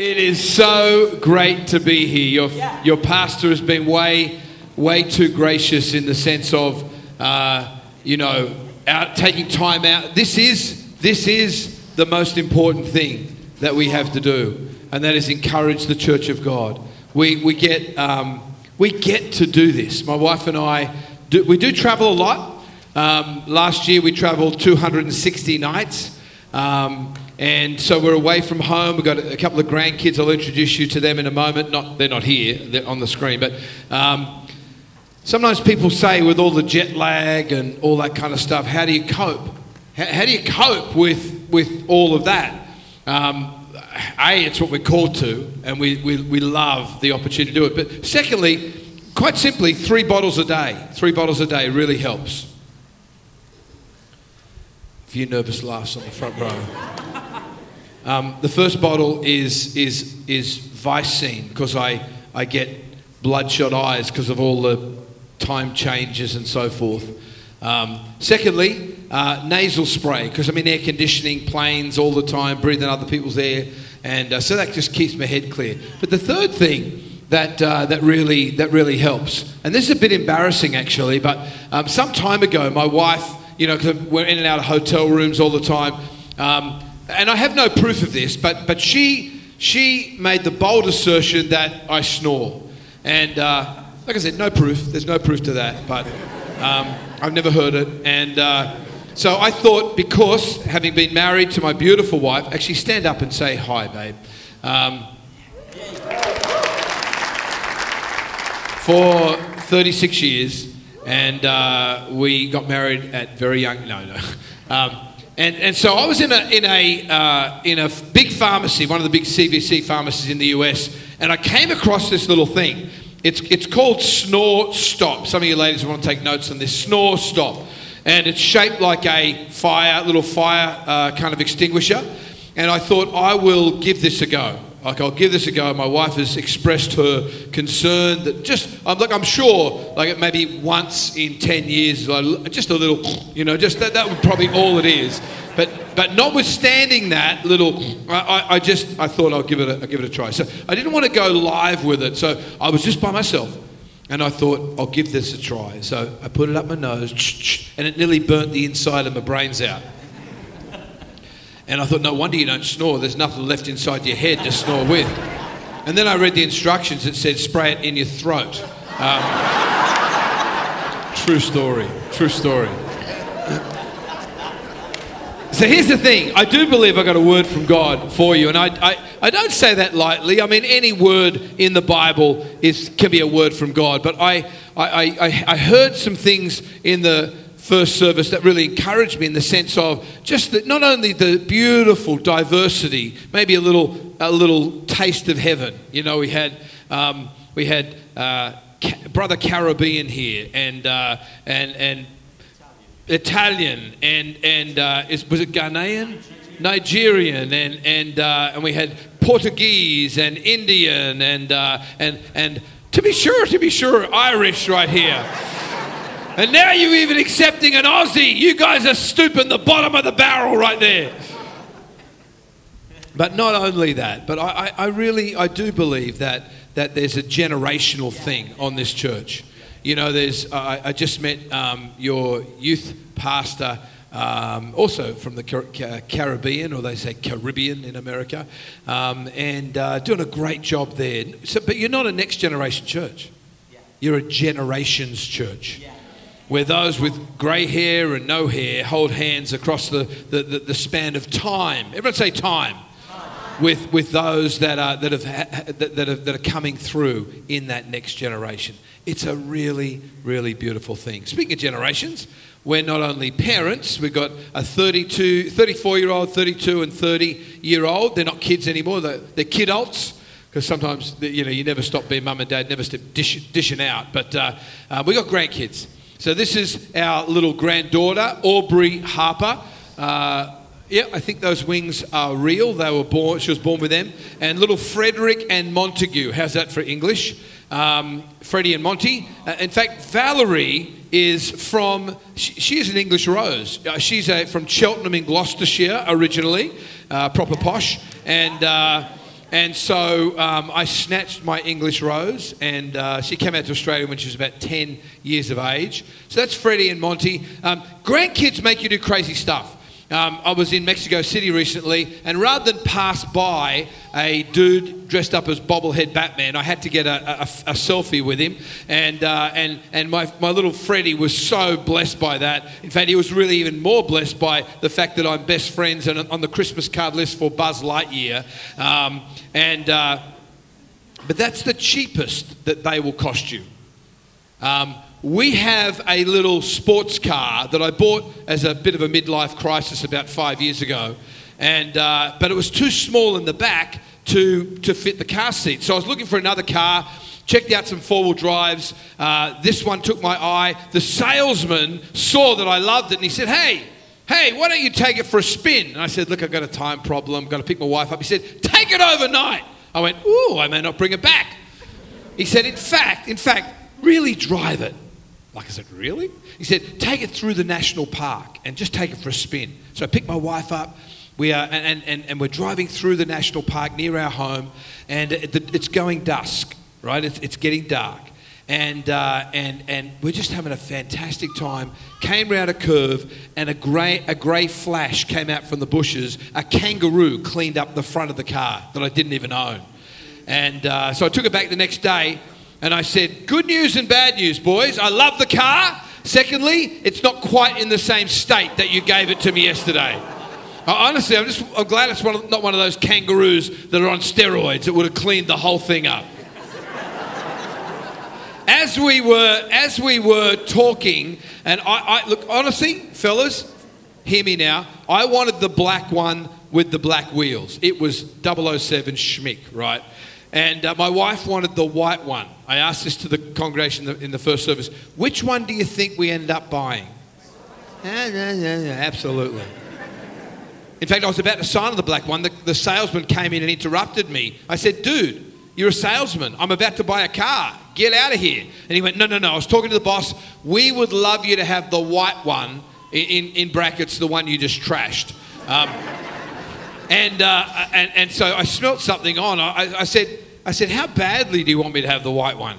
It is so great to be here. Your, your pastor has been way, way too gracious in the sense of, uh, you know, out, taking time out. This is, this is the most important thing that we have to do, and that is encourage the church of God. We, we, get, um, we get to do this. My wife and I, do, we do travel a lot. Um, last year we traveled 260 nights. Um, and so we're away from home. We've got a couple of grandkids. I'll introduce you to them in a moment. Not, they're not here, they're on the screen. But um, sometimes people say, with all the jet lag and all that kind of stuff, how do you cope? How, how do you cope with, with all of that? Um, a, it's what we're called to, and we, we, we love the opportunity to do it. But secondly, quite simply, three bottles a day. Three bottles a day really helps. A few nervous laughs on the front row. Um, the first bottle is, is, is Visine because I, I get bloodshot eyes because of all the time changes and so forth. Um, secondly, uh, nasal spray because I'm in air conditioning, planes all the time, breathing other people's air, and uh, so that just keeps my head clear. But the third thing that, uh, that, really, that really helps, and this is a bit embarrassing actually, but um, some time ago, my wife, you know, because we're in and out of hotel rooms all the time. Um, and I have no proof of this, but, but she, she made the bold assertion that I snore. And uh, like I said, no proof. There's no proof to that, but um, I've never heard it. And uh, so I thought, because having been married to my beautiful wife, actually stand up and say hi, babe. Um, for 36 years, and uh, we got married at very young. No, no. Um, and, and so I was in a, in, a, uh, in a big pharmacy, one of the big CVS pharmacies in the US, and I came across this little thing. It's, it's called Snore Stop. Some of you ladies want to take notes on this. Snore Stop. And it's shaped like a fire, little fire uh, kind of extinguisher. And I thought, I will give this a go. Like, I'll give this a go. My wife has expressed her concern that just, I'm like, I'm sure, like maybe once in 10 years, like, just a little, you know, just that, that would probably all it is. But, but notwithstanding that little, I, I just, I thought I'll give, it a, I'll give it a try. So I didn't want to go live with it. So I was just by myself. And I thought, I'll give this a try. So I put it up my nose, and it nearly burnt the inside of my brains out. And I thought, no wonder you don't snore. There's nothing left inside your head to snore with. And then I read the instructions. It said, spray it in your throat. Um, true story. True story. So here's the thing. I do believe I got a word from God for you. And I, I, I don't say that lightly. I mean, any word in the Bible is, can be a word from God. But I, I, I, I heard some things in the first service that really encouraged me in the sense of just that not only the beautiful diversity, maybe a little a little taste of heaven. You know, we had um, we had uh, Ca- brother Caribbean here, and uh, and and Italian, and and uh, is, was it Ghanaian, Nigerian, and and uh, and we had Portuguese and Indian, and uh, and and to be sure, to be sure, Irish right here. And now you're even accepting an Aussie. You guys are stooping the bottom of the barrel right there. But not only that, but I, I, I really, I do believe that, that there's a generational thing on this church. You know, there's, I, I just met um, your youth pastor, um, also from the Car- Ca- Caribbean, or they say Caribbean in America, um, and uh, doing a great job there. So, but you're not a next generation church, you're a generations church where those with grey hair and no hair hold hands across the, the, the, the span of time. Everyone say time. With, with those that are, that, have, ha- that, that, are, that are coming through in that next generation. It's a really, really beautiful thing. Speaking of generations, we're not only parents, we've got a 32, 34 year old, 32 and 30 year old. They're not kids anymore, they're, they're kidults because sometimes you know you never stop being mum and dad, never stop dish, dishing out. But uh, uh, we got grandkids. So this is our little granddaughter, Aubrey Harper. Uh, yeah, I think those wings are real. They were born. She was born with them. And little Frederick and Montague. How's that for English? Um, Freddie and Monty. Uh, in fact, Valerie is from. She, she is an English rose. Uh, she's a, from Cheltenham in Gloucestershire originally, uh, proper posh, and. And so um, I snatched my English Rose, and uh, she came out to Australia when she was about 10 years of age. So that's Freddie and Monty. Um, grandkids make you do crazy stuff. Um, I was in Mexico City recently, and rather than pass by a dude dressed up as bobblehead Batman, I had to get a, a, a selfie with him. And, uh, and, and my, my little Freddie was so blessed by that. In fact, he was really even more blessed by the fact that I'm best friends and on the Christmas card list for Buzz Lightyear. Um, and, uh, but that's the cheapest that they will cost you. Um, we have a little sports car that I bought as a bit of a midlife crisis about five years ago, and uh, but it was too small in the back to to fit the car seat. So I was looking for another car. Checked out some four-wheel drives. Uh, this one took my eye. The salesman saw that I loved it, and he said, "Hey, hey, why don't you take it for a spin?" And I said, "Look, I've got a time problem. I've Got to pick my wife up." He said, "Take it overnight." I went, "Ooh, I may not bring it back." He said, "In fact, in fact, really drive it." Like I said, really? He said, take it through the national park and just take it for a spin. So I picked my wife up. We are, and, and, and we're driving through the national park near our home, and it's going dusk, right? It's, it's getting dark. And, uh, and, and we're just having a fantastic time. Came round a curve, and a grey, a grey flash came out from the bushes. A kangaroo cleaned up the front of the car that I didn't even own. And uh, so I took it back the next day, and I said, Good news and bad news, boys. I love the car. Secondly, it's not quite in the same state that you gave it to me yesterday. honestly, I'm just I'm glad it's one of, not one of those kangaroos that are on steroids that would have cleaned the whole thing up. as we were as we were talking, and I, I look honestly, fellas, hear me now. I wanted the black one with the black wheels. It was 007 Schmick, right? And uh, my wife wanted the white one. I asked this to the congregation in the first service. Which one do you think we ended up buying? Absolutely. In fact, I was about to sign on the black one. The, the salesman came in and interrupted me. I said, Dude, you're a salesman. I'm about to buy a car. Get out of here. And he went, No, no, no. I was talking to the boss. We would love you to have the white one, in, in brackets, the one you just trashed. Um, and, uh, and, and so I smelt something on. I, I, said, I said, How badly do you want me to have the white one?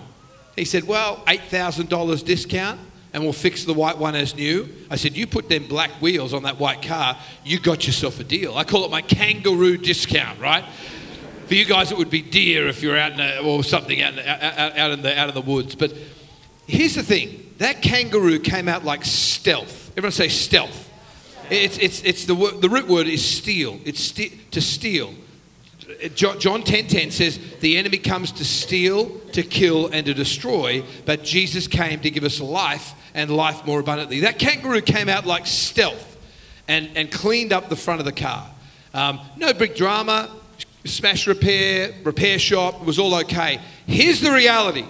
He said, Well, $8,000 discount and we'll fix the white one as new. I said, You put them black wheels on that white car, you got yourself a deal. I call it my kangaroo discount, right? For you guys, it would be deer if you're out in a, or something out in, out, out, in the, out in the woods. But here's the thing that kangaroo came out like stealth. Everyone say stealth. It's, it's, it's the, the root word is steal. It's st- to steal. John 10:10 10, says the enemy comes to steal, to kill and to destroy, but Jesus came to give us life and life more abundantly. That kangaroo came out like stealth and, and cleaned up the front of the car. Um, no big drama, smash repair, repair shop, it was all okay. Here's the reality.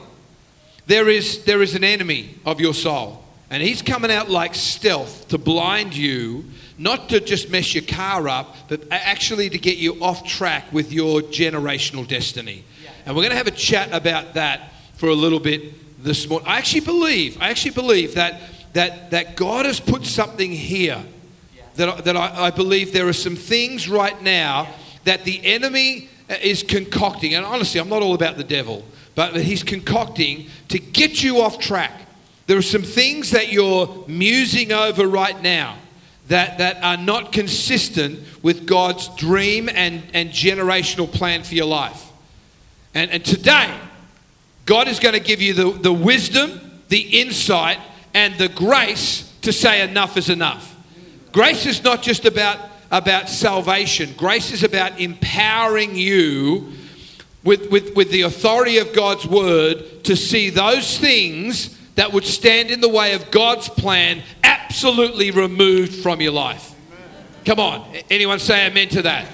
There is, there is an enemy of your soul. And he's coming out like stealth to blind you, not to just mess your car up, but actually to get you off track with your generational destiny. Yeah. And we're going to have a chat about that for a little bit this morning. I actually believe, I actually believe that, that, that God has put something here. Yeah. That, that I, I believe there are some things right now that the enemy uh, is concocting. And honestly, I'm not all about the devil, but he's concocting to get you off track there are some things that you're musing over right now that, that are not consistent with God's dream and, and generational plan for your life. And, and today, God is going to give you the, the wisdom, the insight, and the grace to say enough is enough. Grace is not just about, about salvation, grace is about empowering you with, with, with the authority of God's word to see those things that would stand in the way of God's plan absolutely removed from your life. Come on, anyone say amen to that?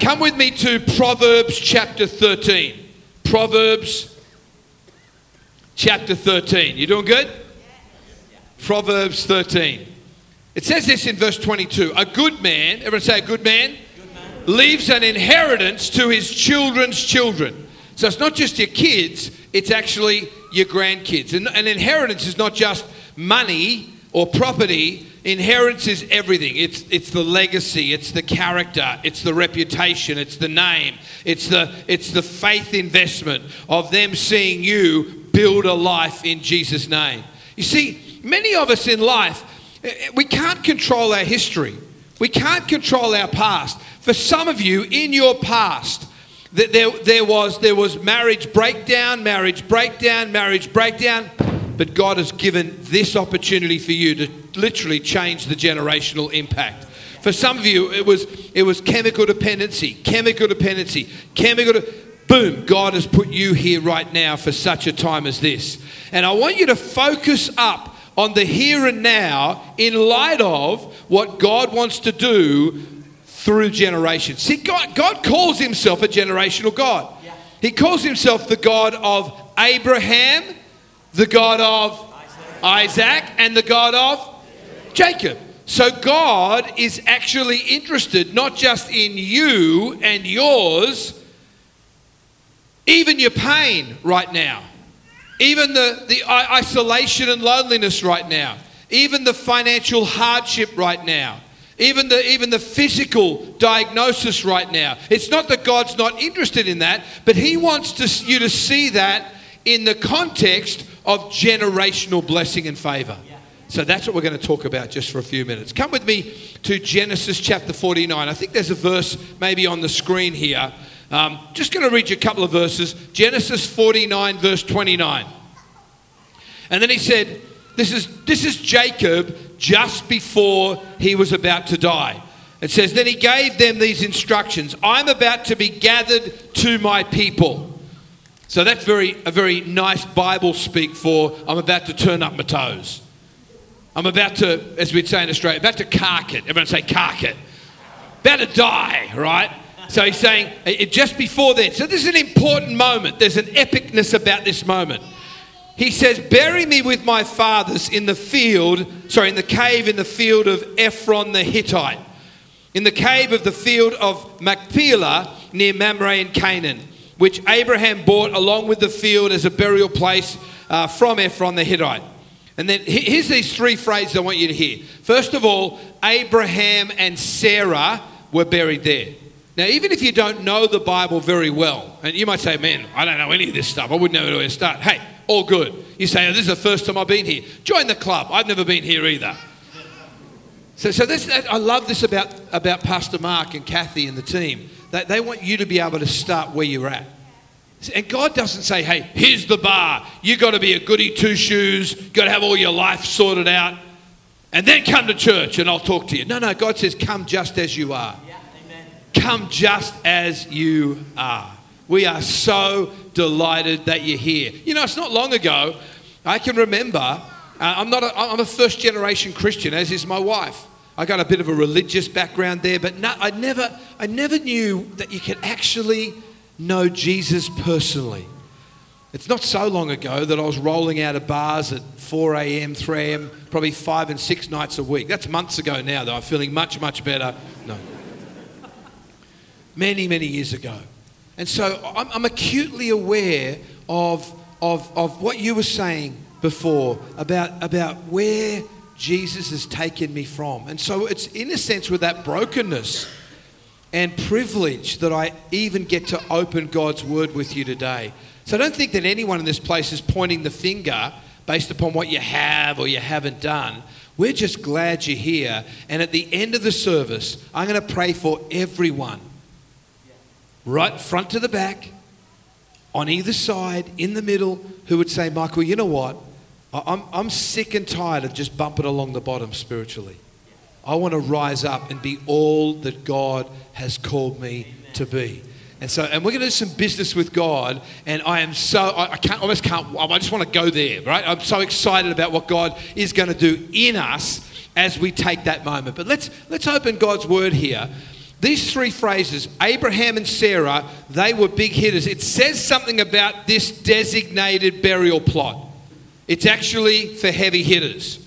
Come with me to Proverbs chapter 13. Proverbs chapter 13. You doing good? Proverbs 13. It says this in verse 22 A good man, everyone say a good man, good man, leaves an inheritance to his children's children. So it's not just your kids, it's actually your grandkids. And an inheritance is not just money or property, Inheritance is everything. It's, it's the legacy, it's the character, it's the reputation, it's the name, it's the, it's the faith investment of them seeing you build a life in Jesus' name. You see, many of us in life, eh, eh, we can't control our history. We can't control our past. For some of you, in your past, there, there, was, there was marriage breakdown, marriage breakdown, marriage breakdown, but God has given this opportunity for you to literally change the generational impact. For some of you, it was, it was chemical dependency, chemical dependency, chemical. De- boom, God has put you here right now for such a time as this. And I want you to focus up on the here and now in light of what God wants to do through generations. See, God, God calls himself a generational God. He calls himself the God of Abraham, the God of Isaac, and the God of Jacob. So God is actually interested not just in you and yours, even your pain right now, even the, the isolation and loneliness right now, even the financial hardship right now even the, even the physical diagnosis right now. It's not that God's not interested in that, but He wants to, you to see that in the context of generational blessing and favor. So that's what we're going to talk about just for a few minutes. Come with me to Genesis chapter 49. I think there's a verse maybe on the screen here. Um, just going to read you a couple of verses. Genesis 49, verse 29. And then he said, This is, this is Jacob just before he was about to die. It says, Then he gave them these instructions I'm about to be gathered to my people. So that's very, a very nice Bible speak for I'm about to turn up my toes. I'm about to, as we'd say in Australia, about to cark it. Everyone say cark it. About to die, right? So he's saying just before then. So this is an important moment. There's an epicness about this moment. He says, Bury me with my fathers in the field, sorry, in the cave in the field of Ephron the Hittite, in the cave of the field of Machpelah near Mamre in Canaan, which Abraham bought along with the field as a burial place uh, from Ephron the Hittite. And then here's these three phrases I want you to hear. First of all, Abraham and Sarah were buried there. Now, even if you don't know the Bible very well, and you might say, man, I don't know any of this stuff, I wouldn't know where to start. Hey, all good. You say, oh, this is the first time I've been here. Join the club. I've never been here either. So, so this, I love this about, about Pastor Mark and Kathy and the team. That they want you to be able to start where you're at. And God doesn't say, hey, here's the bar. You've got to be a goody two shoes, got to have all your life sorted out, and then come to church and I'll talk to you. No, no, God says, come just as you are. Yeah, come just as you are. We are so delighted that you're here. You know, it's not long ago, I can remember, uh, I'm, not a, I'm a first generation Christian, as is my wife. I got a bit of a religious background there, but no, I, never, I never knew that you could actually know Jesus personally. It's not so long ago that I was rolling out of bars at 4 a.m., 3 a.m., probably five and six nights a week. That's months ago now, though. I'm feeling much, much better. No. Many, many years ago. And so I'm, I'm acutely aware of, of, of what you were saying before about, about where Jesus has taken me from. And so it's in a sense with that brokenness and privilege that I even get to open God's word with you today. So I don't think that anyone in this place is pointing the finger based upon what you have or you haven't done. We're just glad you're here. And at the end of the service, I'm going to pray for everyone right front to the back, on either side, in the middle, who would say, Michael, you know what? I'm, I'm sick and tired of just bumping along the bottom spiritually. I want to rise up and be all that God has called me to be. And so, and we're going to do some business with God. And I am so, I, I can't, almost can't, I just want to go there, right? I'm so excited about what God is going to do in us as we take that moment. But let's, let's open God's word here these three phrases, Abraham and Sarah, they were big hitters. It says something about this designated burial plot. It's actually for heavy hitters.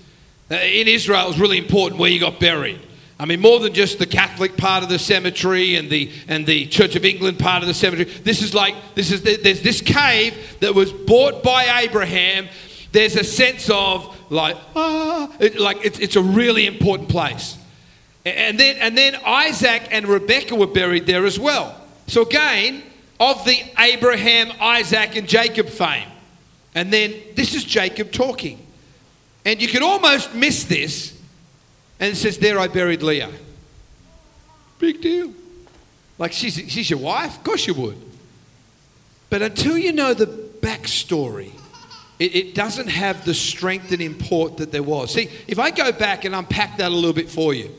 Uh, in Israel, it was really important where you got buried. I mean, more than just the Catholic part of the cemetery and the, and the Church of England part of the cemetery. This is like, this is, there's this cave that was bought by Abraham. There's a sense of like, ah, it, like it's, it's a really important place. And then, and then Isaac and Rebekah were buried there as well. So again, of the Abraham, Isaac, and Jacob fame. And then this is Jacob talking. And you can almost miss this. And it says, There I buried Leah. Big deal. Like, she's, she's your wife? Of course you would. But until you know the backstory, it, it doesn't have the strength and import that there was. See, if I go back and unpack that a little bit for you,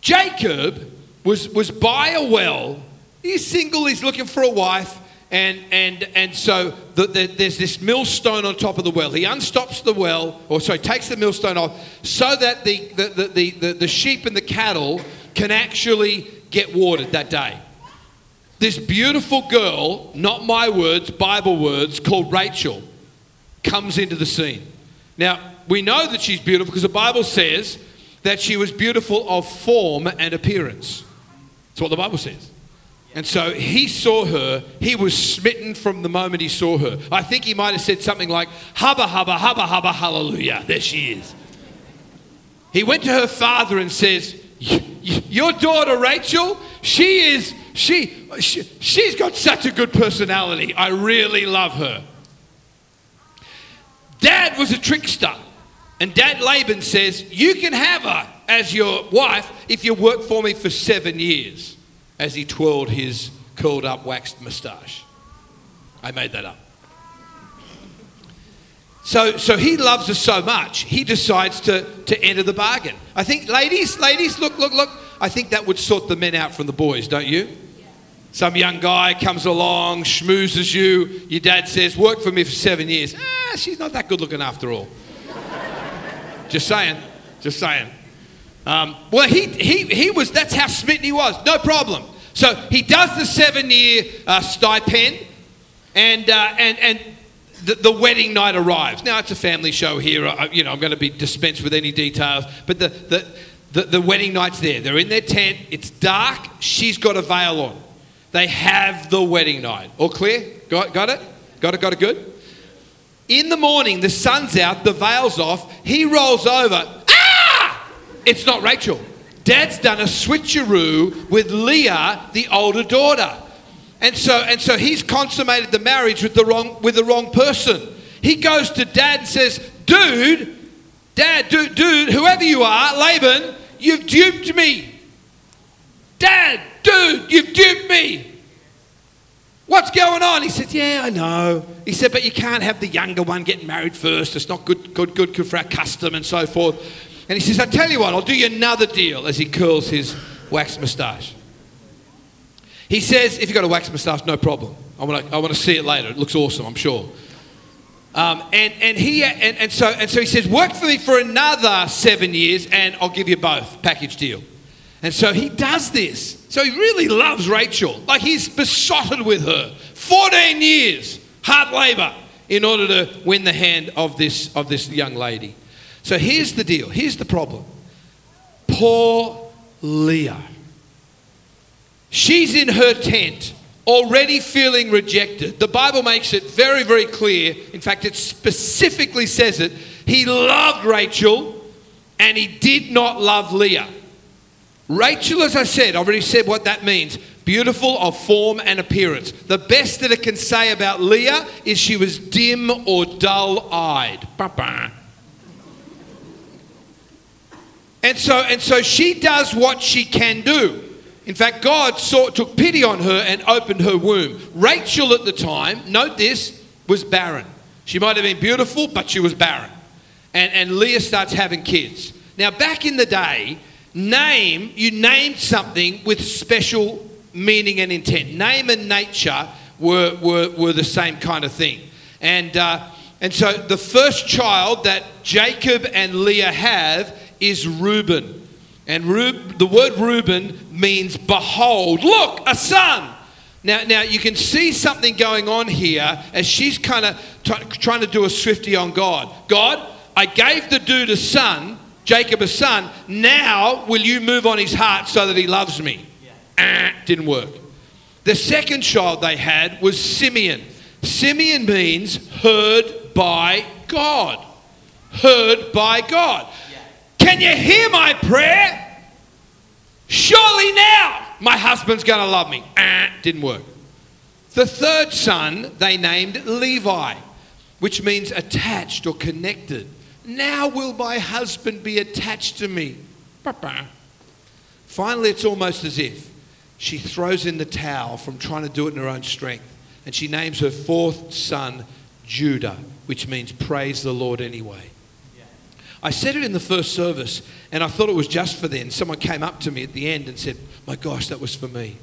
Jacob was, was by a well. He's single, he's looking for a wife. And, and, and so the, the, there's this millstone on top of the well. He unstops the well, or sorry, takes the millstone off so that the, the, the, the, the sheep and the cattle can actually get watered that day. This beautiful girl, not my words, Bible words, called Rachel, comes into the scene. Now, we know that she's beautiful because the Bible says that she was beautiful of form and appearance. That's what the Bible says. And so he saw her. He was smitten from the moment he saw her. I think he might have said something like, Hubba, hubba, hubba, hubba, hallelujah. There she is. He went to her father and says, Your daughter Rachel, she is, she, she, she's got such a good personality. I really love her. Dad was a trickster. And Dad Laban says, You can have her as your wife if you work for me for seven years, as he twirled his curled up waxed moustache. I made that up. So, so he loves her so much, he decides to, to enter the bargain. I think, ladies, ladies, look, look, look. I think that would sort the men out from the boys, don't you? Some young guy comes along, schmoozes you. Your dad says, Work for me for seven years. Ah, she's not that good looking after all. Just saying. Just saying. Um, well, he, he, he was, that's how smitten he was. No problem. So he does the seven year uh, stipend, and, uh, and, and the, the, wedding night arrives. Now, it's a family show here. I, you know, I'm going to be dispensed with any details, but the, the, the, the wedding night's there. They're in their tent. It's dark. She's got a veil on. They have the wedding night. All clear? Got, got it? Got it? Got it good? In the morning, the sun's out, the veil's off. He rolls over. Ah! It's not Rachel. Dad's done a switcheroo with Leah, the older daughter. And so, and so he's consummated the marriage with the wrong, with the wrong person. He goes to dad and says, Dude, dad, dude, dude, whoever you are, Laban, you've duped me. Dad, dude, you've duped me. What's going on? He said, Yeah, I know. He said, But you can't have the younger one getting married first. It's not good, good, good, good for our custom and so forth. And he says, I tell you what, I'll do you another deal as he curls his wax moustache. He says, If you've got a wax moustache, no problem. I want to I wanna see it later. It looks awesome, I'm sure. Um, and, and, he, and, and, so, and so he says, Work for me for another seven years and I'll give you both. Package deal. And so he does this. So he really loves Rachel. Like he's besotted with her. 14 years, hard labor, in order to win the hand of this, of this young lady. So here's the deal. Here's the problem. Poor Leah. She's in her tent, already feeling rejected. The Bible makes it very, very clear. In fact, it specifically says it. He loved Rachel and he did not love Leah. Rachel, as I said, I've already said what that means beautiful of form and appearance. The best that it can say about Leah is she was dim or dull eyed. And so, and so she does what she can do. In fact, God saw, took pity on her and opened her womb. Rachel at the time, note this, was barren. She might have been beautiful, but she was barren. And, and Leah starts having kids. Now, back in the day, Name, you named something with special meaning and intent. Name and nature were, were, were the same kind of thing. And, uh, and so the first child that Jacob and Leah have is Reuben. And Reuben, the word Reuben means behold, look, a son. Now, now you can see something going on here as she's kind of t- trying to do a swifty on God. God, I gave the dude a son Jacob a son. Now will you move on his heart so that he loves me? Yeah. Ah, didn't work. The second child they had was Simeon. Simeon means heard by God. heard by God. Can you hear my prayer? Surely now my husband's going to love me. Ah, didn't work. The third son they named Levi, which means attached or connected. Now will my husband be attached to me. Finally, it's almost as if she throws in the towel from trying to do it in her own strength. And she names her fourth son Judah, which means praise the Lord anyway. I said it in the first service, and I thought it was just for then. Someone came up to me at the end and said, My gosh, that was for me.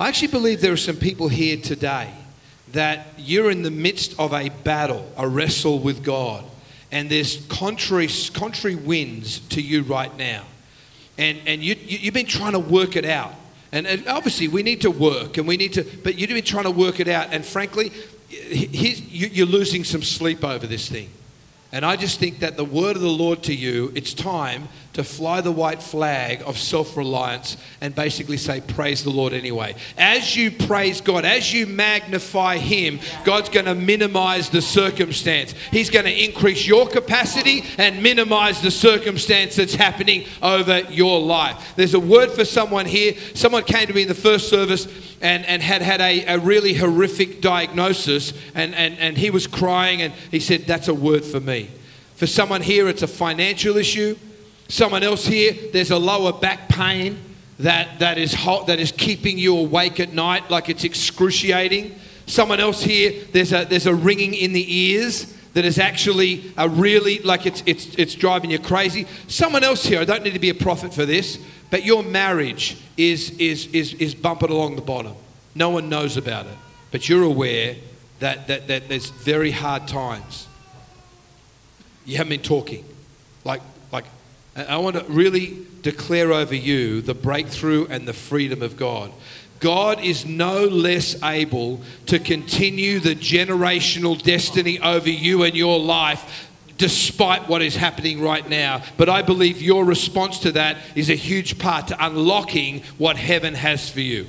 I actually believe there are some people here today that you're in the midst of a battle, a wrestle with God, and there's contrary, contrary winds to you right now. And, and you, you, have been trying to work it out. And, and, obviously, we need to work, and we need to, but you've been trying to work it out. And frankly, you're losing some sleep over this thing. And I just think that the word of the Lord to you, it's time to fly the white flag of self reliance and basically say, Praise the Lord anyway. As you praise God, as you magnify Him, God's going to minimize the circumstance. He's going to increase your capacity and minimize the circumstance that's happening over your life. There's a word for someone here. Someone came to me in the first service and, and had had a, a really horrific diagnosis, and, and, and he was crying, and he said, That's a word for me. For someone here, it's a financial issue. Someone else here, there's a lower back pain that, that, is hot, that is keeping you awake at night, like it's excruciating. Someone else here, there's a, there's a ringing in the ears that is actually a really, like it's, it's, it's driving you crazy. Someone else here, I don't need to be a prophet for this, but your marriage is, is, is, is bumping along the bottom. No one knows about it, but you're aware that, that, that there's very hard times. You haven't been talking. Like, like I want to really declare over you the breakthrough and the freedom of God. God is no less able to continue the generational destiny over you and your life despite what is happening right now. But I believe your response to that is a huge part to unlocking what heaven has for you.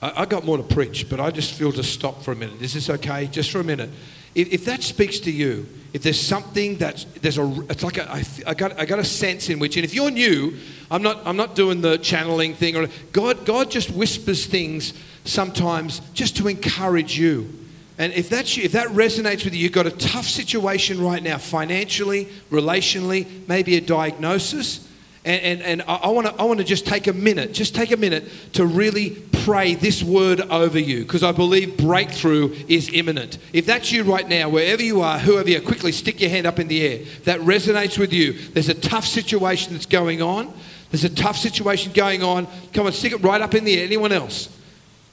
I, I got more to preach, but I just feel to stop for a minute. Is this okay? Just for a minute. If, if that speaks to you, if there's something that's there's a it's like a, I, I got I got a sense in which and if you're new I'm not I'm not doing the channeling thing or God God just whispers things sometimes just to encourage you. And if that's you, if that resonates with you you've got a tough situation right now financially relationally maybe a diagnosis and, and, and I, I want to just take a minute, just take a minute to really pray this word over you because I believe breakthrough is imminent. If that's you right now, wherever you are, whoever you are, quickly stick your hand up in the air. That resonates with you, there's a tough situation that's going on. There's a tough situation going on. Come on, stick it right up in the air. Anyone else?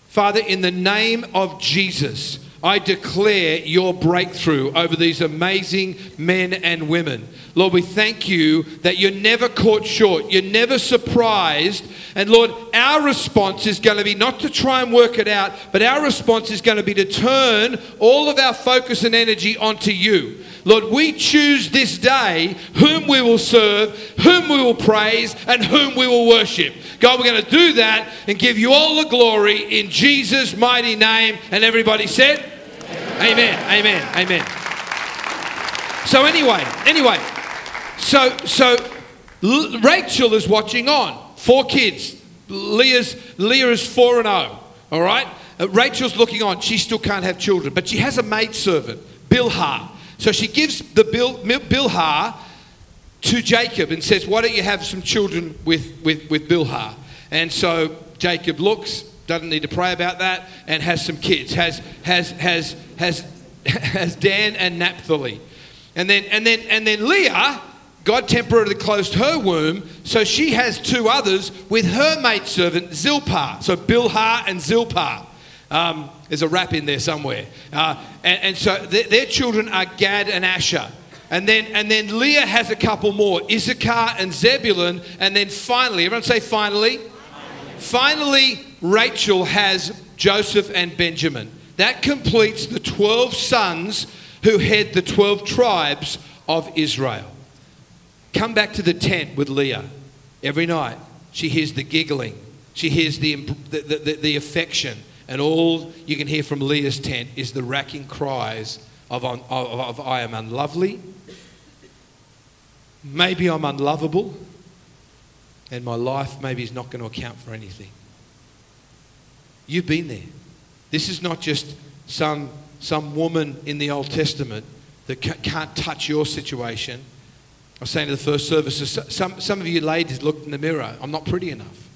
Father, in the name of Jesus, I declare your breakthrough over these amazing men and women. Lord, we thank you that you're never caught short, you're never surprised. And Lord, our response is going to be not to try and work it out, but our response is going to be to turn all of our focus and energy onto you. Lord, we choose this day whom we will serve, whom we will praise, and whom we will worship. God, we're going to do that and give you all the glory in Jesus' mighty name. And everybody said, Amen. Amen. Amen. So anyway, anyway, so so Rachel is watching on. Four kids. Leah's Leah is four and. Oh, all right. Uh, Rachel's looking on. She still can't have children, but she has a maid servant, Bilhah. So she gives the Bil, Bilhah to Jacob and says, "Why don't you have some children with with with Bilhah?" And so Jacob looks, doesn't need to pray about that, and has some kids. Has has has has has Dan and Naphtali, and then and then and then Leah. God temporarily closed her womb, so she has two others with her maidservant Zilpah. So Bilhah and Zilpah. Um, there's a rap in there somewhere. Uh, and, and, so th- their children are Gad and Asher. And then, and then Leah has a couple more Issachar and Zebulun. And then finally, everyone say finally. Finally, Rachel has Joseph and Benjamin. That completes the 12 sons who head the 12 tribes of Israel. Come back to the tent with Leah. Every night, she hears the giggling, she hears the, the, the, the affection, and all you can hear from Leah's tent is the racking cries of, of, of I am unlovely, maybe I'm unlovable, and my life maybe is not going to account for anything. You've been there. This is not just some, some woman in the Old Testament that can't touch your situation. I was saying to the first service, some, some of you ladies looked in the mirror. I'm not pretty enough.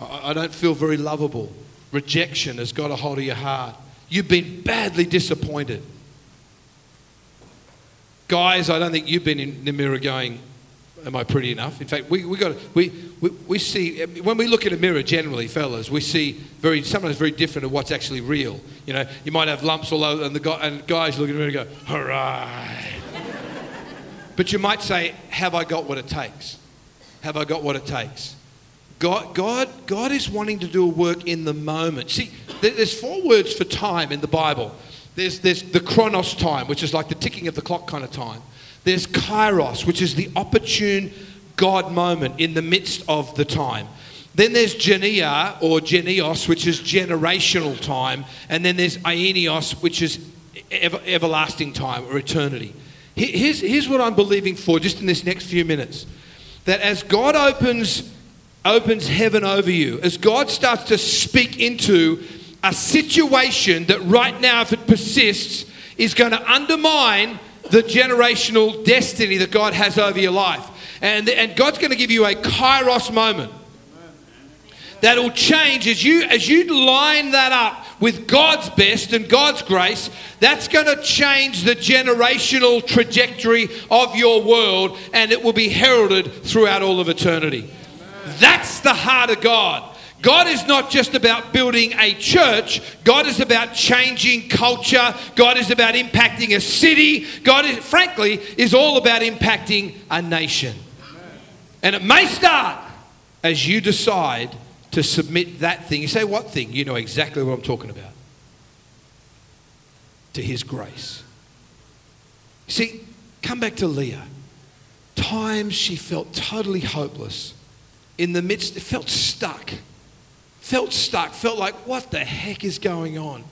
I, I don't feel very lovable. Rejection has got a hold of your heart. You've been badly disappointed. Guys, I don't think you've been in the mirror going, Am I pretty enough? In fact, we, we, got, we, we, we see, when we look at a mirror generally, fellas, we see very, sometimes very different of what's actually real. You know, you might have lumps all over, and, the guy, and guys look at mirror and go, hooray. but you might say, Have I got what it takes? Have I got what it takes? God, God, God is wanting to do a work in the moment. See, there's four words for time in the Bible. There's, there's the chronos time, which is like the ticking of the clock kind of time. There's kairos, which is the opportune God moment in the midst of the time. Then there's genia or genios, which is generational time. And then there's aionios, which is ever, everlasting time or eternity. Here's, here's what I'm believing for just in this next few minutes that as God opens, opens heaven over you, as God starts to speak into a situation that right now, if it persists, is going to undermine the generational destiny that God has over your life. And, and God's going to give you a kairos moment that'll change as you as you line that up with God's best and God's grace. That's going to change the generational trajectory of your world and it will be heralded throughout all of eternity. That's the heart of God God is not just about building a church. God is about changing culture. God is about impacting a city. God, is, frankly, is all about impacting a nation. And it may start as you decide to submit that thing. You say, What thing? You know exactly what I'm talking about. To His grace. See, come back to Leah. Times she felt totally hopeless. In the midst, it felt stuck felt stuck, felt like, what the heck is going on?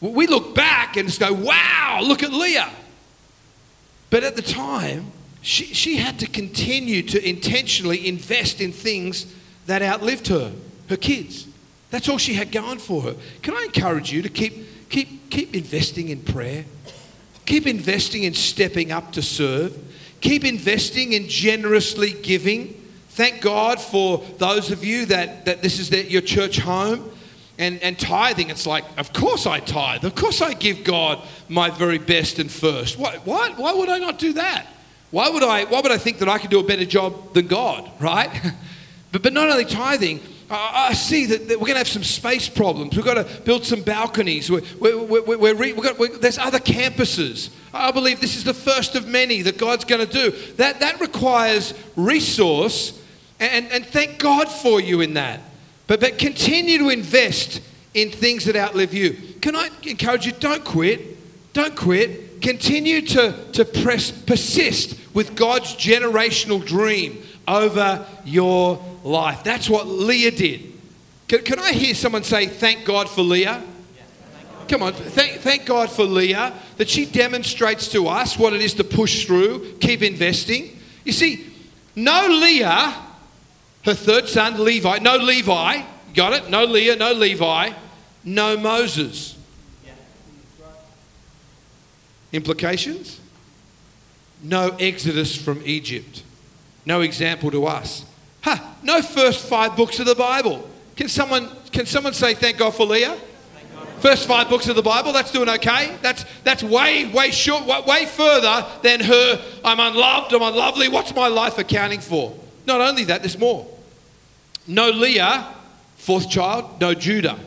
We look back and just go, wow, look at Leah. But at the time, she, she had to continue to intentionally invest in things that outlived her, her kids. That's all she had going for her. Can I encourage you to keep, keep, keep investing in prayer? Keep investing in stepping up to serve. Keep investing in generously giving. Thank God for those of you that, that this is the, your church home. And, and tithing, it's like, of course I tithe. Of course I give God my very best and first. Why, why, why would I not do that? Why would, I, why would I think that I could do a better job than God, right? but, but not only tithing, I, see that, we're going to have some space problems. We've got to build some balconies. We're, we're, we're, we're, we got, there's other campuses. I believe this is the first of many that God's going to do. That, that requires resource and, and thank God for you in that. But, but continue to invest in things that outlive you. Can I encourage you? Don't quit. Don't quit. Continue to, to press, persist with God's generational dream over your life. That's what Leah did. Can, can I hear someone say, Thank God for Leah? Come on, thank, thank God for Leah that she demonstrates to us what it is to push through, keep investing. You see, no Leah her third son, Levi. No Levi. Got it? No Leah, no Levi. No Moses. Implications? No exodus from Egypt. No example to us. Huh, no first five books of the Bible. Can someone, can someone say thank God for Leah? First five books of the Bible, that's doing okay. That's, that's way, way short, way further than her, I'm unloved, I'm unlovely. What's my life accounting for? Not only that, there's more. No Leah, fourth child, no Judah.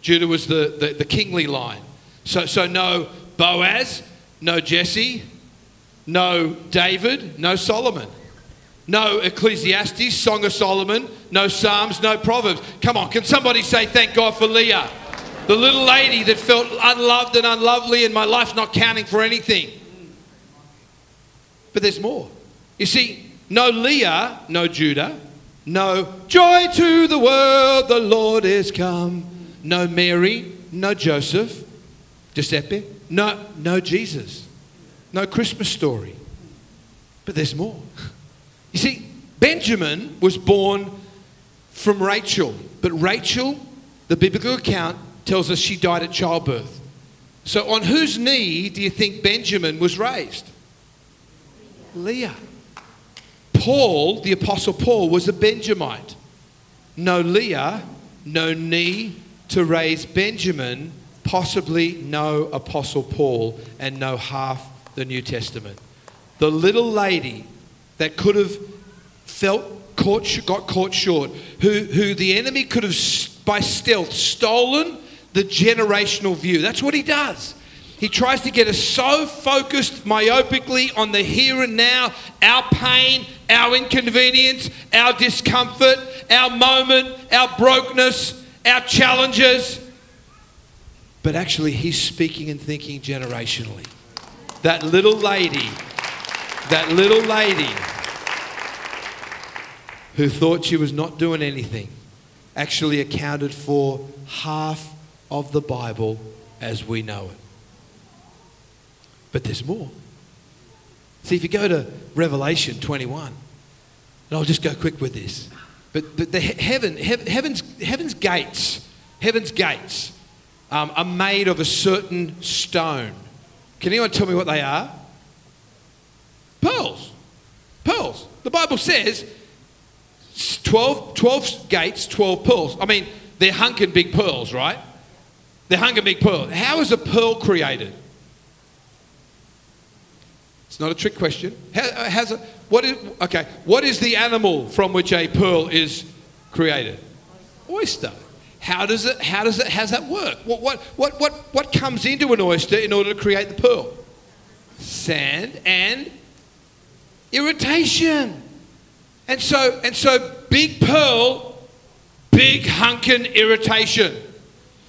Judah was the, the, the kingly line. So, so no Boaz, no Jesse, no David, no Solomon. No Ecclesiastes, Song of Solomon, no Psalms, no Proverbs. Come on, can somebody say thank God for Leah? The little lady that felt unloved and unlovely and my life not counting for anything. But there's more. You see, no Leah, no Judah, No joy to the world, the Lord is come. No Mary, no Joseph, Giuseppe, no, no Jesus, no Christmas story. But there's more. You see, Benjamin was born from Rachel, but Rachel, the biblical account, tells us she died at childbirth. So, on whose knee do you think Benjamin was raised? Leah. Paul, the Apostle Paul, was a Benjamite. No Leah, no knee to raise Benjamin, possibly no Apostle Paul, and no half the New Testament. The little lady that could have felt caught, got caught short, who, who the enemy could have by stealth stolen the generational view. That's what he does. He tries to get us so focused myopically on the here and now, our pain, our inconvenience, our discomfort, our moment, our brokenness, our challenges. But actually, he's speaking and thinking generationally. That little lady, that little lady who thought she was not doing anything actually accounted for half of the Bible as we know it. But there's more. See, if you go to Revelation 21, and I'll just go quick with this, but, but the heaven, heaven's, heaven's gates, heaven's gates um, are made of a certain stone. Can anyone tell me what they are? Pearls. Pearls. The Bible says 12, 12 gates, 12 pearls. I mean, they're hunking big pearls, right? They're hunking big pearls. How is a pearl created? It's not a trick question. How, uh, has a, what is, okay, what is the animal from which a pearl is created? Oyster. How does it, how does it, how's that work? What, what, what, what, what comes into an oyster in order to create the pearl? Sand and irritation. And so, and so big pearl, big hunkin' irritation.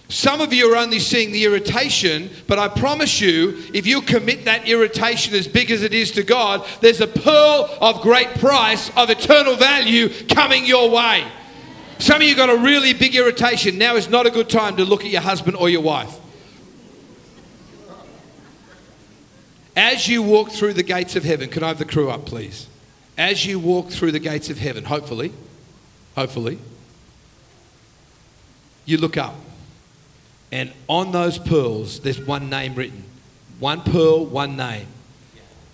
Some of you are only seeing the irritation, but I promise you, if you commit that irritation as big as it is to God, there's a pearl of great price, of eternal value coming your way. Some of you got a really big irritation. Now is not a good time to look at your husband or your wife. As you walk through the gates of heaven, can I have the crew up, please? As you walk through the gates of heaven, hopefully, hopefully, you look up and on those pearls, there's one name written. One pearl, one name.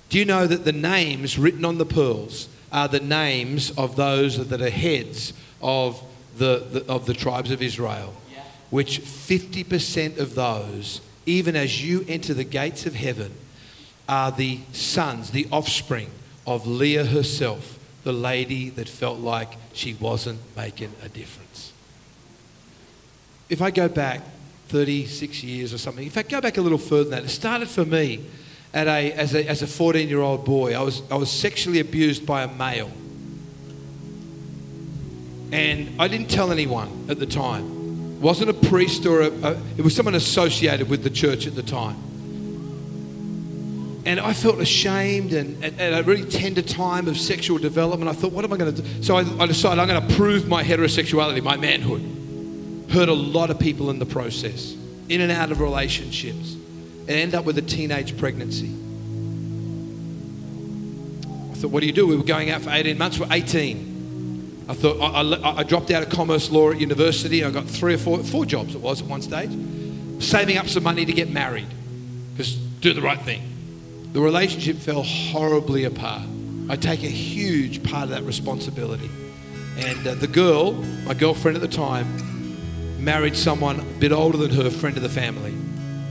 Do you know that the names written on the pearls are the names of those that are heads of the, the of the tribes of Israel? Which 50% of those, even as you enter the gates of heaven, are the sons, the offspring of Leah herself, the lady that felt like she wasn't making a difference. If I go back 36 years or something. In fact, go back a little further than that. It started for me at a, as a, as a 14 year old boy. I was, I was sexually abused by a male. And I didn't tell anyone at the time. It wasn't a priest or a, a, it was someone associated with the church at the time. And I felt ashamed and at, a really tender time of sexual development. I thought, what am I going to do? So I, I decided I'm going to prove my heterosexuality, my manhood hurt a lot of people in the process, in and out of relationships, and end up with a teenage pregnancy. I thought, what do you do? We were going out for 18 months, we're 18. I thought, I, I, I dropped out of commerce law at university. I got three or four, four jobs it was at one stage, saving up some money to get married, because do the right thing. The relationship fell horribly apart. I take a huge part of that responsibility. And uh, the girl, my girlfriend at the time, married someone a bit older than her, friend of the family.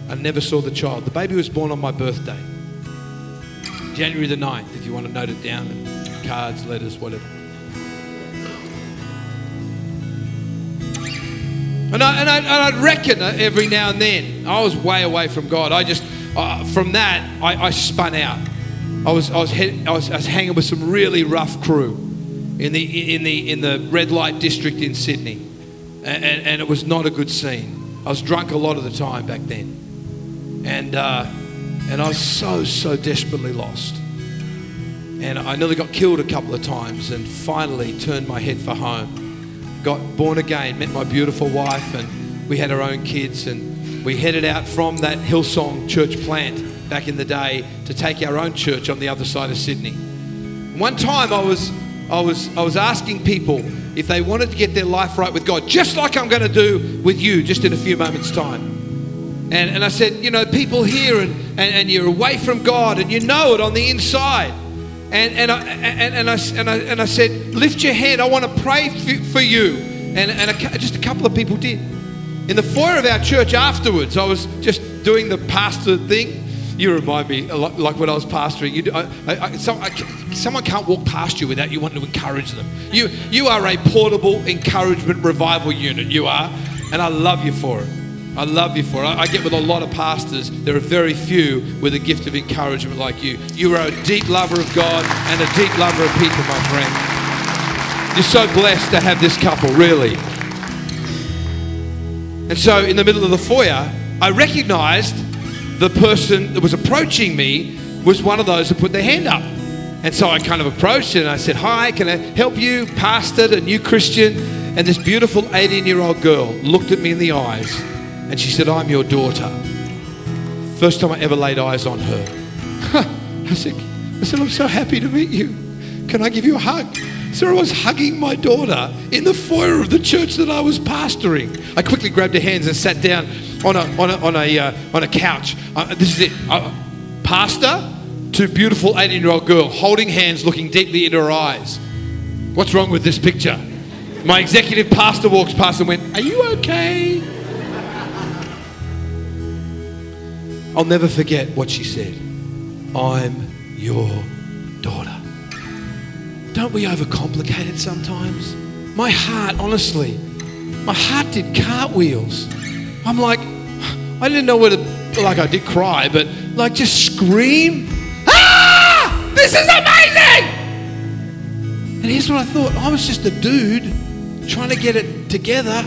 I never saw the child. The baby was born on my birthday, January the 9th, if you want to note it down, cards, letters, whatever. And, I, and, I, and I'd reckon every now and then, I was way away from God. I just, uh, from that, I, I, spun out. I was, I, was head, I, was, I was hanging with some really rough crew in the, in, the, in the red light district in Sydney and, and, it was not a good scene. I was drunk a lot of the time back then, and uh, and I was so so desperately lost. And I nearly got killed a couple of times and finally turned my head for home. Got born again, met my beautiful wife, and we had our own kids. And we headed out from that Hillsong church plant back in the day to take our own church on the other side of Sydney. One time I was, I was, I was asking people if they wanted to get their life right with God, just like I'm going to do with you just in a few moments' time. And, and I said, you know, people here and, and, and you're away from God and you know it on the inside. And, and, I, and, and, I, and, I, and I said, lift your hand. I want to pray for you. And, and a, just a couple of people did. In the foyer of our church afterwards, I was just doing the pastor thing. You remind me, uh, like when I was pastoring, you, I, I, some, someone can't walk past you without you wanting to encourage them. You, you are a portable encouragement revival unit, you are, and I love you for it. I love you for it. I get with a lot of pastors. There are very few with a gift of encouragement like you. You are a deep lover of God and a deep lover of people, my friend. You're so blessed to have this couple, really. And so, in the middle of the foyer, I recognized the person that was approaching me was one of those that put their hand up. And so I kind of approached and I said, Hi, can I help you? Pastored a new Christian. And this beautiful 18 year old girl looked at me in the eyes and she said, I'm your daughter. First time I ever laid eyes on her. I said, I said, I'm so happy to meet you. Can I give you a hug? So I was hugging my daughter in the foyer of the church that I was pastoring. I quickly grabbed her hands and sat down on a, on a, on a, uh, on a couch. Uh, this is it. Uh, pastor to beautiful 18 year old girl, holding hands, looking deeply into her eyes. What's wrong with this picture? My executive pastor walks past and went, Are you okay? I'll never forget what she said. I'm your daughter. Don't we overcomplicate it sometimes? My heart, honestly, my heart did cartwheels. I'm like, I didn't know whether, like, I did cry, but like, just scream. Ah! This is amazing! And here's what I thought I was just a dude trying to get it together.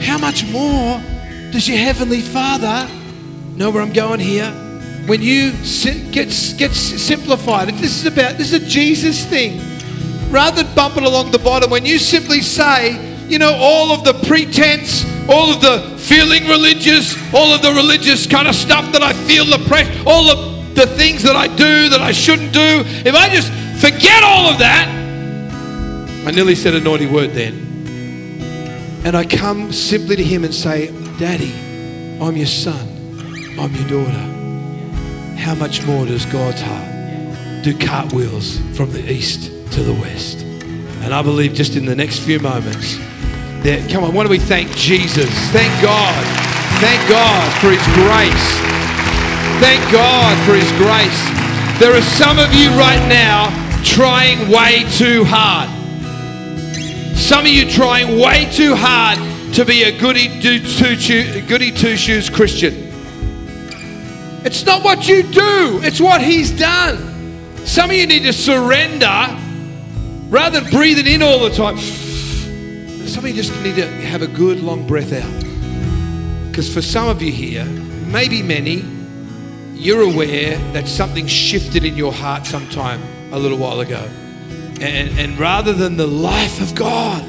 How much more does your Heavenly Father Know where I'm going here? When you get, get simplified, this is about, this is a Jesus thing. Rather than bumping along the bottom, when you simply say, you know, all of the pretense, all of the feeling religious, all of the religious kind of stuff that I feel the pressure, all of the things that I do that I shouldn't do, if I just forget all of that, I nearly said a naughty word then. And I come simply to him and say, Daddy, I'm your son. I'm your daughter. How much more does God's heart do cartwheels from the east to the west? And I believe just in the next few moments, that, come on, why don't we thank Jesus? Thank God. Thank God for His grace. Thank God for His grace. There are some of you right now trying way too hard. Some of you trying way too hard to be a goody two shoes Christian. It's not what you do, it's what He's done. Some of you need to surrender rather than breathing in all the time. Some of you just need to have a good long breath out. Because for some of you here, maybe many, you're aware that something shifted in your heart sometime a little while ago. And, and rather than the life of God,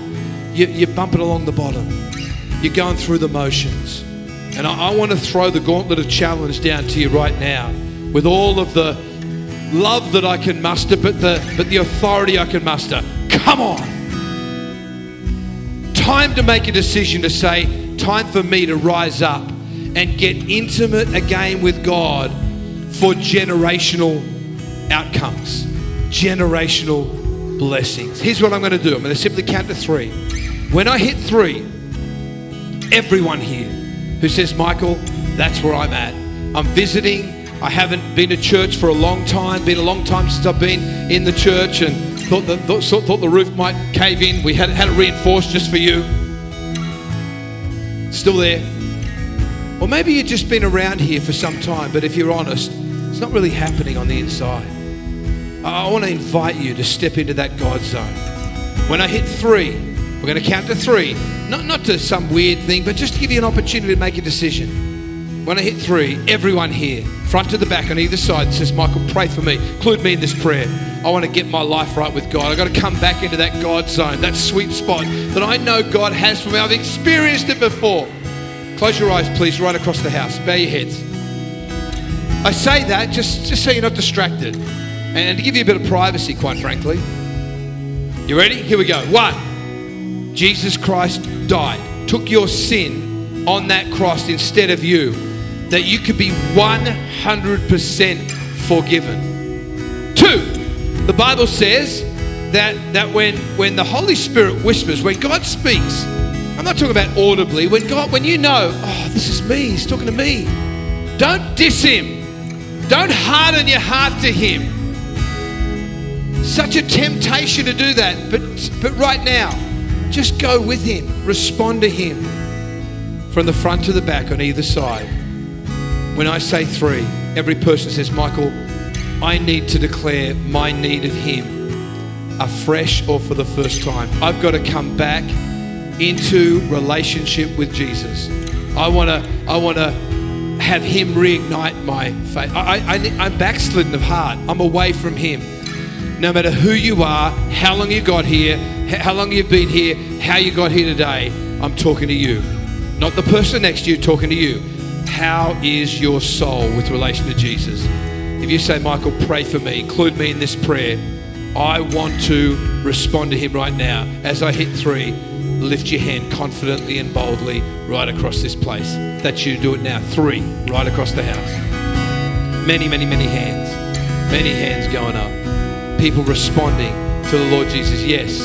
you, you're bumping along the bottom. You're going through the motions. And I, I want to throw the gauntlet of challenge down to you right now with all of the love that I can muster, but the, but the authority I can muster. Come on. Time to make a decision to say, time for me to rise up and get intimate again with God for generational outcomes, generational blessings. Here's what I'm going to do I'm going to simply count to three. When I hit three, everyone here who says, Michael, that's where I'm at. I'm visiting. I haven't been to church for a long time, been a long time since I've been in the church and thought the, thought, thought the roof might cave in. We had, had it reinforced just for you. Still there. Or maybe you've just been around here for some time, but if you're honest, it's not really happening on the inside. I want to invite you to step into that God zone. When I hit three, we're going to count to three. Not, not to some weird thing, but just to give you an opportunity to make a decision. When I hit three, everyone here, front to the back on either side, says, Michael, pray for me. Include me in this prayer. I want to get my life right with God. I've got to come back into that God zone, that sweet spot that I know God has for me. I've experienced it before. Close your eyes, please, right across the house. Bow your heads. I say that just, just so you're not distracted and to give you a bit of privacy, quite frankly. You ready? Here we go. One, Jesus Christ died, took your sin on that cross instead of you that you could be 100% forgiven. Two, the Bible says that, that when, when the Holy Spirit whispers, when God speaks, I'm not talking about audibly, when God, when you know, oh, this is me, he's talking to me, don't diss him. Don't harden your heart to him. Such a temptation to do that, but, but right now, just go with him, respond to him from the front to the back on either side. When I say three, every person says, Michael, I need to declare my need of Him afresh or for the first time. I've got to come back into relationship with Jesus. I want to, I want to have Him reignite my faith. I, I, I'm backslidden of heart. I'm away from Him. No matter who you are, how long you got here, how long you've been here, how you got here today, I'm talking to you. Not the person next to you, talking to you. How is your soul with relation to Jesus? If you say, Michael, pray for me, include me in this prayer, I want to respond to Him right now. As I hit three, lift your hand confidently and boldly right across this place. That's you. Do it now. Three, right across the house. Many, many, many hands. Many hands going up. People responding to the Lord Jesus. Yes,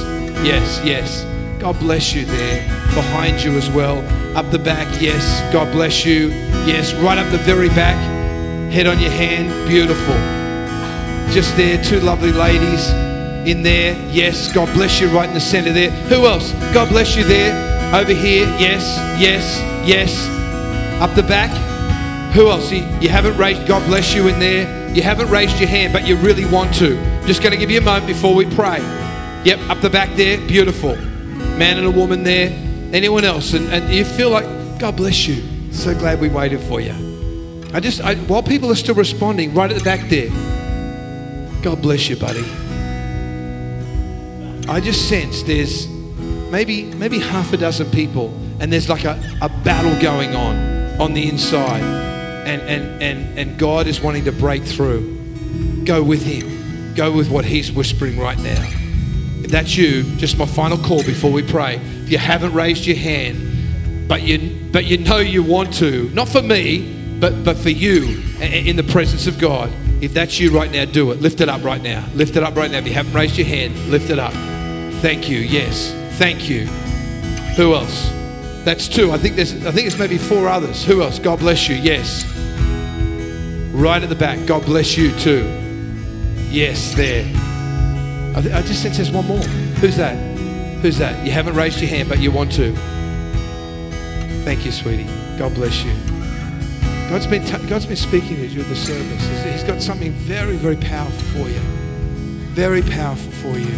yes, yes. God bless you there. Behind you as well. Up the back. Yes. God bless you. Yes. Right up the very back. Head on your hand. Beautiful. Just there. Two lovely ladies in there. Yes. God bless you right in the center there. Who else? God bless you there. Over here. Yes. Yes. Yes. Up the back. Who else? You, you haven't raised, God bless you in there. You haven't raised your hand, but you really want to. Just going to give you a moment before we pray. Yep, up the back there. Beautiful. Man and a woman there. Anyone else? And, and you feel like, God bless you. So glad we waited for you. I just, I, while people are still responding, right at the back there, God bless you, buddy. I just sense there's maybe maybe half a dozen people, and there's like a, a battle going on on the inside, and and and and God is wanting to break through. Go with Him. Go with what He's whispering right now. If that's you, just my final call before we pray. If you haven't raised your hand, but you but you know you want to, not for me, but but for you in the presence of God. If that's you right now, do it. Lift it up right now. Lift it up right now. If you haven't raised your hand, lift it up. Thank you. Yes. Thank you. Who else? That's two. I think there's I think there's maybe four others. Who else? God bless you. Yes. Right at the back. God bless you too. Yes, there. I, th- I just sense there's one more. Who's that? Who's that? You haven't raised your hand, but you want to. Thank you, sweetie. God bless you. God's been, t- God's been speaking to you during the service. He's, got something very, very powerful for you. Very powerful for you.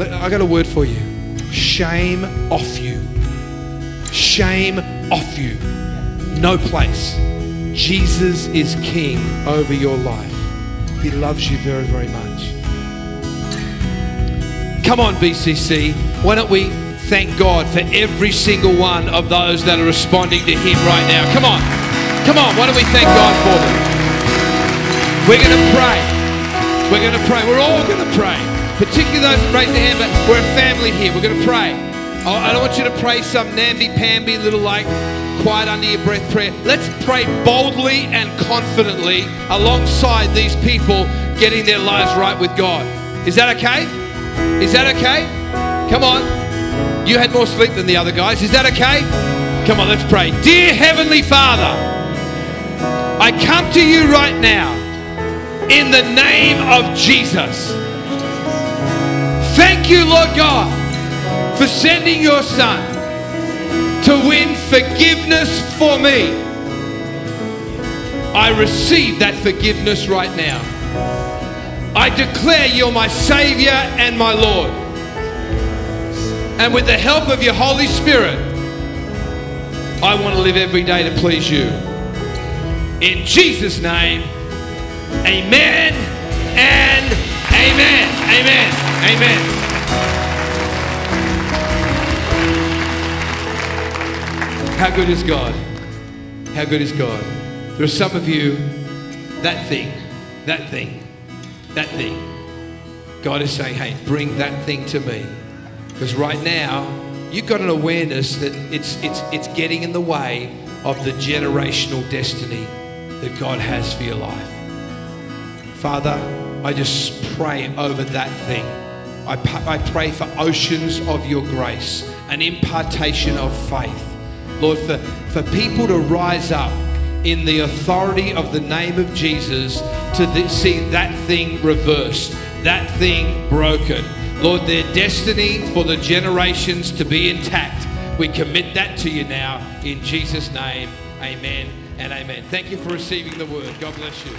I got a word for you. Shame off you. Shame off you. No place. Jesus is king over your life. He loves you very, very much. Come on, BCC. Why don't we thank God for every single one of those that are responding to Him right now? Come on. Come on. Why don't we thank God for them? We're going to pray. We're going to pray. We're all going to pray. Particularly those that raise their hand, but we're a family here. We're going to pray. I I don't want you to pray some namby-pamby little like quiet under your breath prayer. Let's pray boldly and confidently alongside these people getting their lives right with God. Is that okay? Is that okay? Come on. You had more sleep than the other guys. Is that okay? Come on, let's pray. Dear Heavenly Father, I come to you right now in the name of Jesus. Thank you, Lord God, for sending your Son to win forgiveness for me. I receive that forgiveness right now. I declare you're my Savior and my Lord. And with the help of your Holy Spirit, I want to live every day to please you. In Jesus' name, amen and amen. Amen. Amen. How good is God? How good is God? There are some of you, that thing, that thing, that thing. God is saying, hey, bring that thing to me. Because right now, you've got an awareness that it's, it's, it's getting in the way of the generational destiny that God has for your life. Father, I just pray over that thing. I, I pray for oceans of your grace, an impartation of faith. Lord, for, for people to rise up in the authority of the name of Jesus to th- see that thing reversed, that thing broken. Lord, their destiny for the generations to be intact. We commit that to you now in Jesus' name. Amen and amen. Thank you for receiving the word. God bless you.